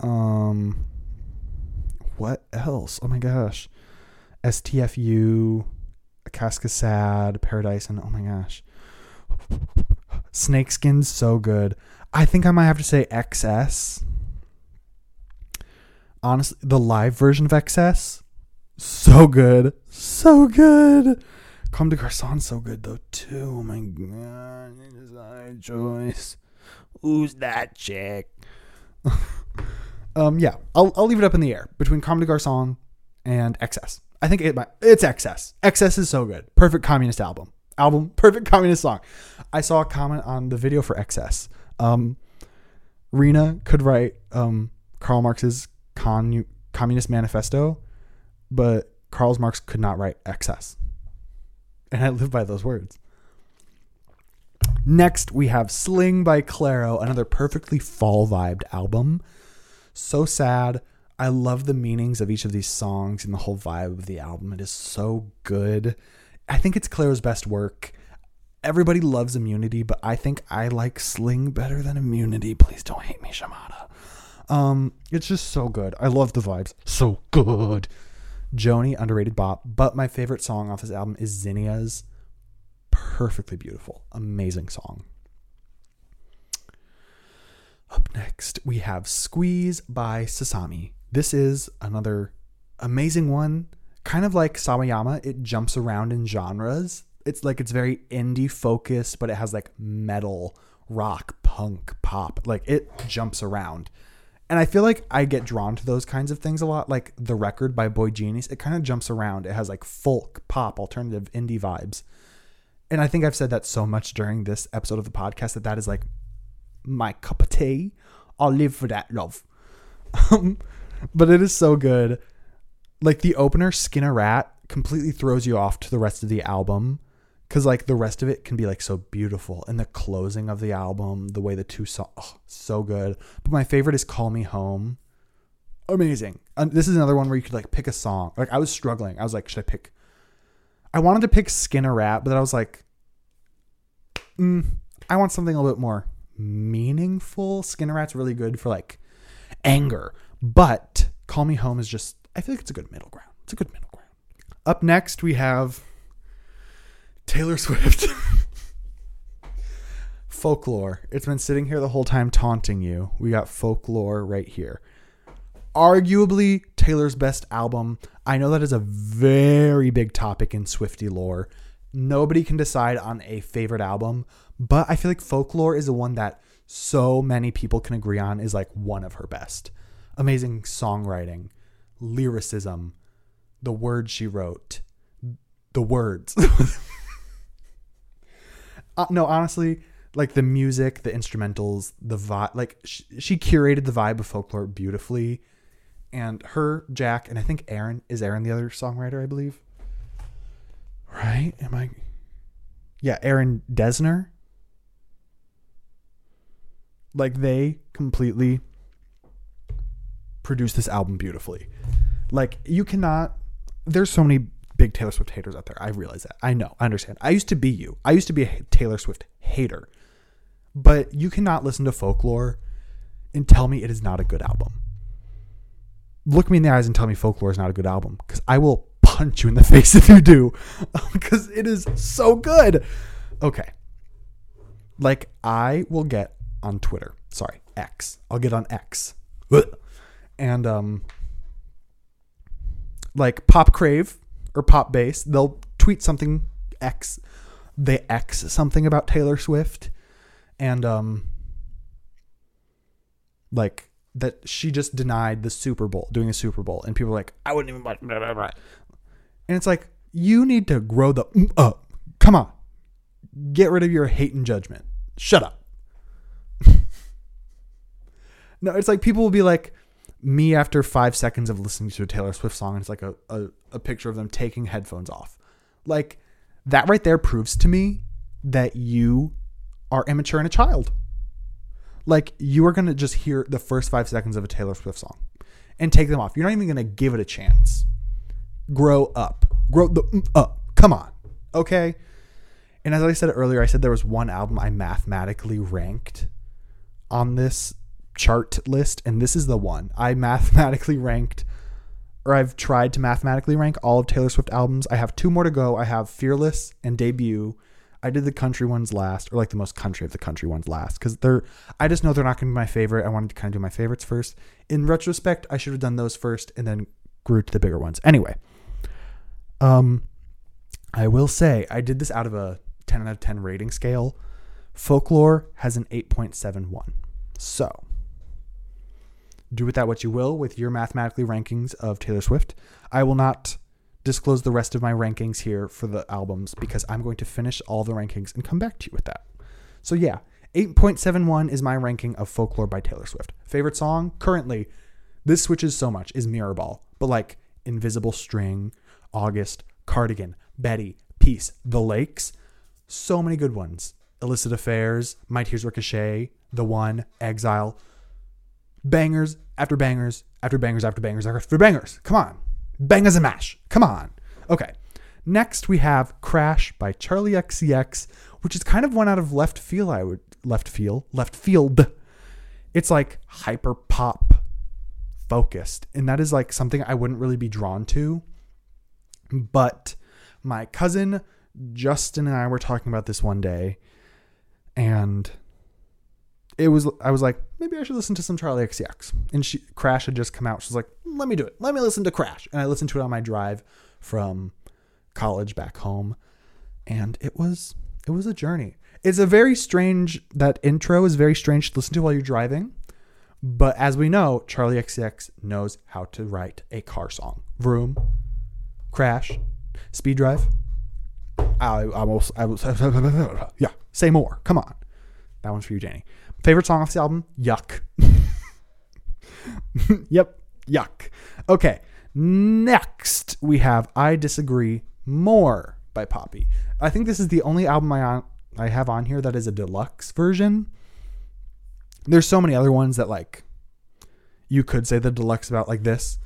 Um, what else? Oh my gosh. STFU, Akasaka Sad, Paradise, and oh my gosh. Snakeskin's so good. I think I might have to say XS. Honestly, the live version of XS, so good. So good. Comme des Garçons so good though too. Oh my god, it is my choice. Who's that chick? um, yeah, I'll I'll leave it up in the air between Comme des Garçons and Excess. I think it it's Excess. Excess is so good. Perfect communist album. Album, perfect communist song. I saw a comment on the video for Excess. Um, Rina could write um, Karl Marx's con- Communist Manifesto, but Karl Marx could not write XS. And I live by those words. Next, we have Sling by Clairo, another perfectly fall vibed album. So sad. I love the meanings of each of these songs and the whole vibe of the album. It is so good. I think it's Clairo's best work. Everybody loves Immunity, but I think I like Sling better than Immunity. Please don't hate me, Shamada. Um, it's just so good. I love the vibes. So good. Joni, underrated bop. But my favorite song off this album is Zinnia's. Perfectly beautiful. Amazing song. Up next, we have Squeeze by Sasami. This is another amazing one. Kind of like Sawayama, it jumps around in genres. It's like it's very indie focused, but it has like metal, rock, punk, pop. Like it jumps around. And I feel like I get drawn to those kinds of things a lot. Like the record by boygenius, it kind of jumps around. It has like folk, pop, alternative, indie vibes. And I think I've said that so much during this episode of the podcast that that is like my cup of tea. I'll live for that love. Um, but it is so good. Like the opener, Skin a Rat, completely throws you off to the rest of the album because like the rest of it can be like so beautiful. And the closing of the album the way the two songs oh, so good. But my favorite is call me home. Amazing. And this is another one where you could like pick a song. Like i was struggling. I was like should i pick i wanted to pick skin a rat but i was like mm, i want something a little bit more meaningful. Skin a rat's really good for like anger. But call me home is just i feel like it's a good middle ground. It's a good middle ground. Up next we have Taylor Swift. Folklore. It's been sitting here the whole time taunting you. We got folklore right here. Arguably Taylor's best album. I know that is a very big topic in Swifty lore. Nobody can decide on a favorite album, but I feel like Folklore is the one that so many people can agree on is like one of her best. Amazing songwriting, lyricism, the words she wrote, the words. uh, no, honestly, like the music, the instrumentals, the vibe, like she, she curated the vibe of folklore beautifully. And her, Jack, and I think Aaron is Aaron the other songwriter, I believe. Right? Am I? Yeah, Aaron Dessner. Like they completely produced this album beautifully. Like you cannot. There's so many big Taylor Swift haters out there. I realize that. I know. I understand. I used to be you. I used to be a Taylor Swift hater. But you cannot listen to folklore and tell me it is not a good album. Look me in the eyes and tell me folklore is not a good album because I will punch you in the face if you do because it is so good. Okay. Like I will get on Twitter. Sorry, X. I'll get on X. And um like Pop Crave or Pop Base, they'll tweet something X they X something about Taylor Swift and um like that she just denied the Super Bowl, doing a Super Bowl, and people are like, I wouldn't even blah, blah, blah. And it's like, you need to grow the up. Come on. Get rid of your hate and judgment. Shut up. no, it's like people will be like, me after five seconds of listening to a Taylor Swift song, it's like a, a, a picture of them taking headphones off. Like, that right there proves to me that you are immature and a child. Like, you are to just hear the first five seconds of a Taylor Swift song and take them off. You're not even to give it a chance. Grow up. Grow the mm, up. Come on. Okay? And as I said earlier, I said there was one album I mathematically ranked on this chart list, and this is the one. I mathematically ranked, or I've tried to mathematically rank all of Taylor Swift albums. I have two more to go. I have Fearless and Debut. I did the country ones last, or like the most country of the country ones last, because they're. I just know they're not going to be my favorite. I wanted to kind of do my favorites first. In retrospect, I should have done those first, and then grew to the bigger ones. Anyway, um, I will say I did this out of a 10 out of 10 rating scale. Folklore has an 8.71. So, do with that what you will with your mathematically rankings of Taylor Swift. I will not disclose the rest of my rankings here for the albums because I'm going to finish all the rankings and come back to you with that. So, yeah, 8.71 is my ranking of Folklore by Taylor Swift. Favorite song? Currently, this switches so much, is Mirrorball. But like Invisible String, August, Cardigan, Betty, Peace, The Lakes, so many good ones. Illicit Affairs, My Tears Ricochet, The One, Exile. Bangers after bangers after bangers after bangers after bangers. Come on. Bangers and mash. Come on. Okay. Next we have Crash by Charli XCX, which is kind of one out of left field, I would left field, left field. It's like hyper pop focused. And that is like something I wouldn't really be drawn to. But my cousin Justin and I were talking about this one day, and it was I was like, maybe I should listen to some Charli XCX. And she Crash had just come out. She's like, let me do it. Let me listen to Crash. And I listened to it on my drive from college back home. And it was it was a journey. It's a very strange that intro is very strange to listen to while you're driving. But as we know, Charli XCX knows how to write a car song. Vroom, Crash, Speed Drive. I almost, I was, yeah, say more. Come on. That one's for you, Janie. Favorite song off the album? Yuck. yep, yuck. Okay, next we have I Disagree More by Poppy. I think this is the only album I on, I have on here that is a deluxe version. There's so many other ones that like you could say the deluxe about like this.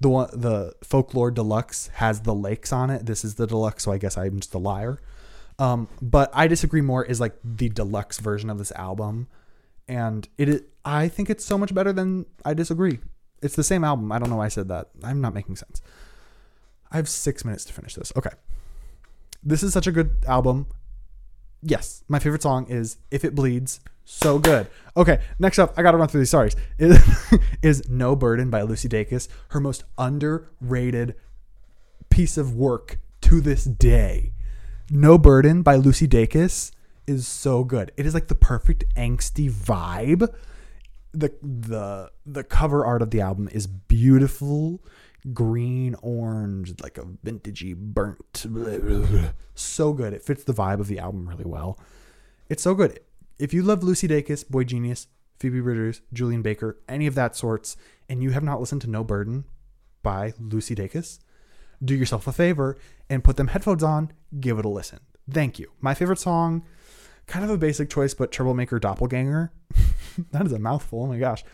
The one the folklore deluxe has the lakes on it. This is the deluxe, so I guess I'm just a liar. Um, but I disagree more is like the deluxe version of this album. And it is, I think it's so much better than I disagree. It's the same album. I don't know why I said that. I'm not making sense. I have six minutes to finish this. Okay. This is such a good album. yes, my favorite song is If It Bleeds. So good. Okay, next up, I gotta run through these. Sorry, is, is No Burden by Lucy Dacus, her most underrated piece of work to this day. No Burden by Lucy Dacus is so good. It is like the perfect angsty vibe. The the the cover art of the album is beautiful, green, orange, like a vintagey burnt. blah, blah, blah. So good. It fits the vibe of the album really well. It's so good. If you love Lucy Dacus, Boy Genius, Phoebe Bridgers, Julien Baker, any of that sorts, and you have not listened to No Burden by Lucy Dacus, do yourself a favor and put them headphones on, give it a listen. Thank you. My favorite song, kind of a basic choice, but Troublemaker Doppelganger. that is a mouthful. Oh my gosh.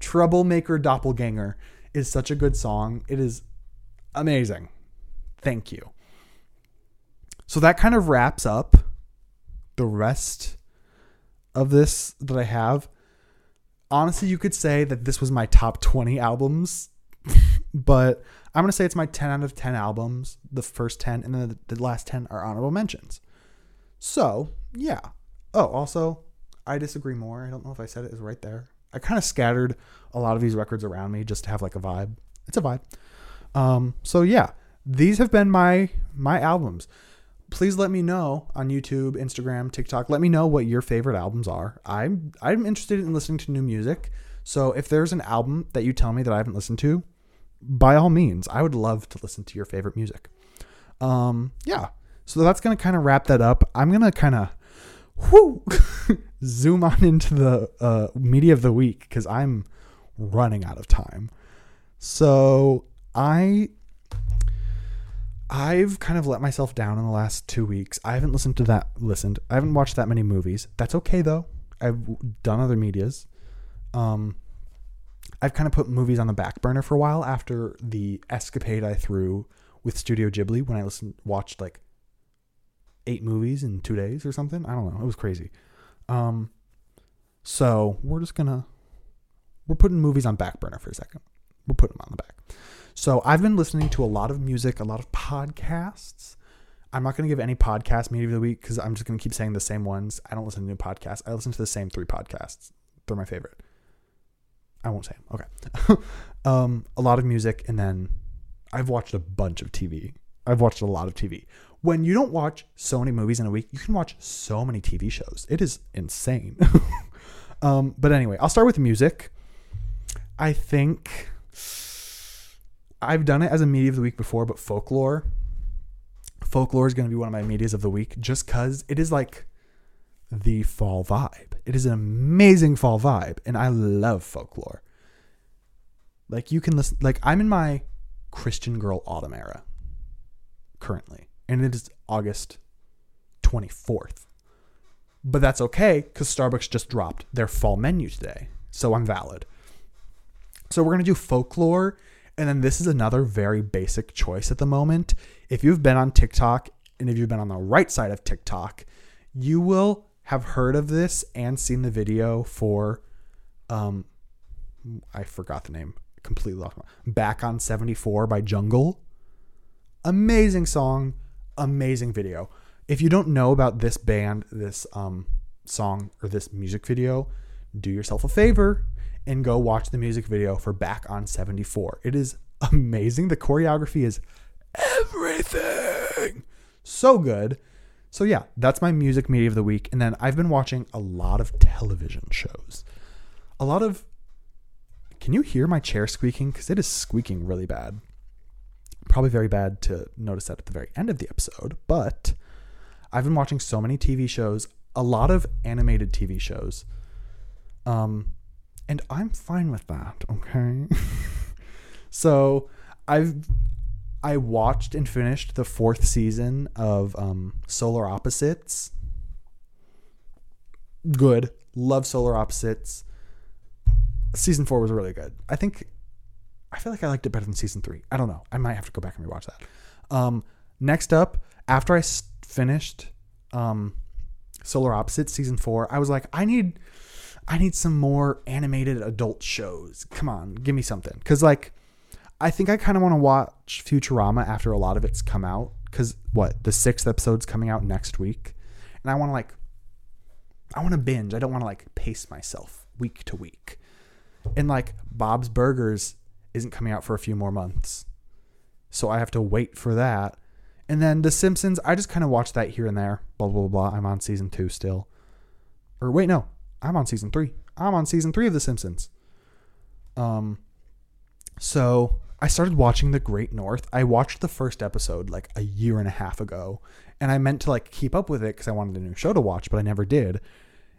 Troublemaker Doppelganger is such a good song. It is amazing. Thank you. So that kind of wraps up the rest of this that I have. Honestly, you could say that this was my top 20 albums, but I'm going to say it's my 10 out of 10 albums. The first 10 and then the last 10 are honorable mentions. So, yeah. Oh, also, I disagree more. I don't know if I said it is right there. I kind of scattered a lot of these records around me just to have like a vibe. It's a vibe. Um, so yeah, these have been my my albums. Please let me know on YouTube, Instagram, TikTok. Let me know what your favorite albums are. I'm I'm interested in listening to new music. So if there's an album that you tell me that I haven't listened to, by all means, I would love to listen to your favorite music. Um, yeah. So that's gonna kind of wrap that up. I'm gonna kind of whoo, zoom on into the uh, media of the week because I'm running out of time. So I I've kind of let myself down in the last two weeks. I haven't listened to that listened. I haven't watched that many movies. That's okay though. I've done other medias. Um I've kind of put movies on the back burner for a while after the escapade I threw with Studio Ghibli when I listened watched like eight movies in two days or something. I don't know. It was crazy. Um, so we're just gonna we're putting movies on back burner for a second. We're putting them on the back. So I've been listening to a lot of music, a lot of podcasts. I'm not gonna give any podcast media of the week because I'm just gonna keep saying the same ones. I don't listen to new podcasts. I listen to the same three podcasts. They're my favorite. I won't say them. Okay. um, a lot of music, and then I've watched a bunch of TV. I've watched a lot of TV when you don't watch so many movies in a week, you can watch so many TV shows. It is insane. um, but anyway, I'll start with music. I think I've done it as a media of the week before, but folklore. Folklore is going to be one of my medias of the week just because it is like the fall vibe. It is an amazing fall vibe, and I love folklore. Like you can listen, like I'm in my Christian girl autumn era currently and it is August 24th. But that's okay because Starbucks just dropped their fall menu today. So I'm valid. So we're to do folklore. And then this is another very basic choice at the moment. If you've been on TikTok and if you've been on the right side of TikTok, you will have heard of this and seen the video for um I forgot the name. Completely lost Back on 74 by Jungle. Amazing song amazing video. If you don't know about this band, this um, song, or this music video, do yourself a favor and go watch the music video for Back on 74. It is amazing. The choreography is everything. So good. So, yeah, that's my music media of the week. And then I've been watching a lot of television shows. A lot of. Can you hear my chair squeaking? Because it is squeaking really bad probably very bad to notice that at the very end of the episode, but I've been watching so many TV shows, a lot of animated TV shows. Um, and I'm fine with that, okay? so I've I watched and finished the fourth season of um, Solar Opposites. Good. Love Solar Opposites. Season four was really good. I think I feel like I liked it better than season three. I don't know. I might have to go back and rewatch that. Um, next up, after I finished um, Solar Opposites season four, I was like, I need, I need some more animated adult shows. Come on, give me something. Because like, I think I kind of want to watch Futurama after a lot of it's come out. Because what the sixth episode's coming out next week, and I want to like I want to binge. I don't want to like pace myself week to week. And like Bob's Burgers isn't coming out for a few more months. So I have to wait for that. And then The Simpsons, I just kind of watch that here and there. Blah, blah, blah. I'm on season two still. Or wait, no, I'm on season three. I'm on season three of The Simpsons. Um, so I started watching The Great North. I watched the first episode like a year and a half ago, and I meant to like keep up with it because I wanted a new show to watch, but I never did.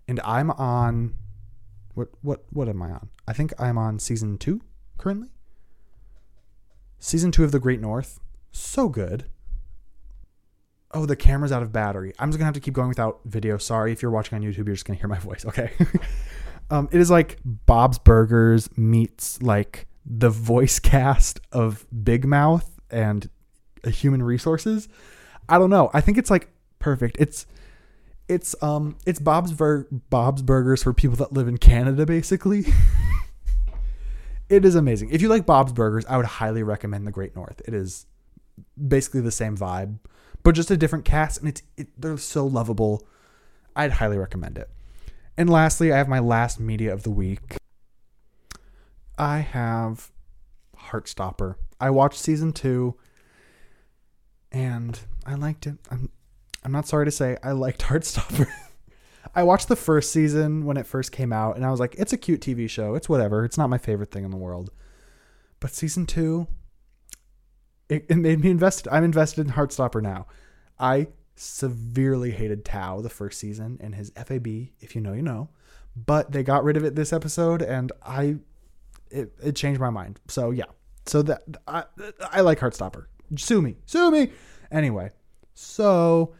And I'm on what what what am I on? I think I'm on season two currently. Season two of The Great North, so good. Oh, the camera's out of battery. I'm just gonna have to keep going without video. Sorry if you're watching on YouTube, you're just gonna hear my voice. Okay. um, it is like Bob's Burgers meets like the voice cast of Big Mouth and Human Resources. I don't know. I think it's like perfect. It's it's um it's Bob's Ver- Bob's Burgers for people that live in Canada, basically. it is amazing. If you like Bob's Burgers, I would highly recommend The Great North. It is basically the same vibe, but just a different cast, and it's it, they're so lovable. I'd highly recommend it. And lastly, I have my last media of the week. I have Heartstopper. I watched season two, and I liked it. I'm I'm not sorry to say I liked Heartstopper. I watched the first season when it first came out, and I was like, it's a cute TV show. It's whatever. It's not my favorite thing in the world. But season two, it, it made me invested. I'm invested in Heartstopper now. I severely hated Tao the first season and his FAB. If you know, you know. But they got rid of it this episode, and I, it, it changed my mind. So yeah. So that I, I like Heartstopper. Sue me, sue me. Anyway, so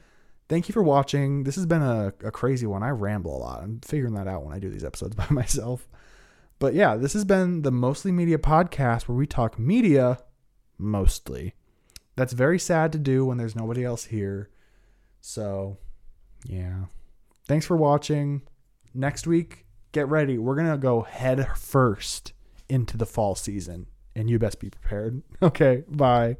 thank you for watching. This has been a, a crazy one. I ramble a lot. I'm figuring that out when I do these episodes by myself. But yeah, this has been the Mostly Media podcast where we talk media mostly. That's very sad to do when there's nobody else here. So, yeah. Thanks for watching. Next week, get ready. We're going to go head first into the fall season, and you best be prepared. Okay, bye.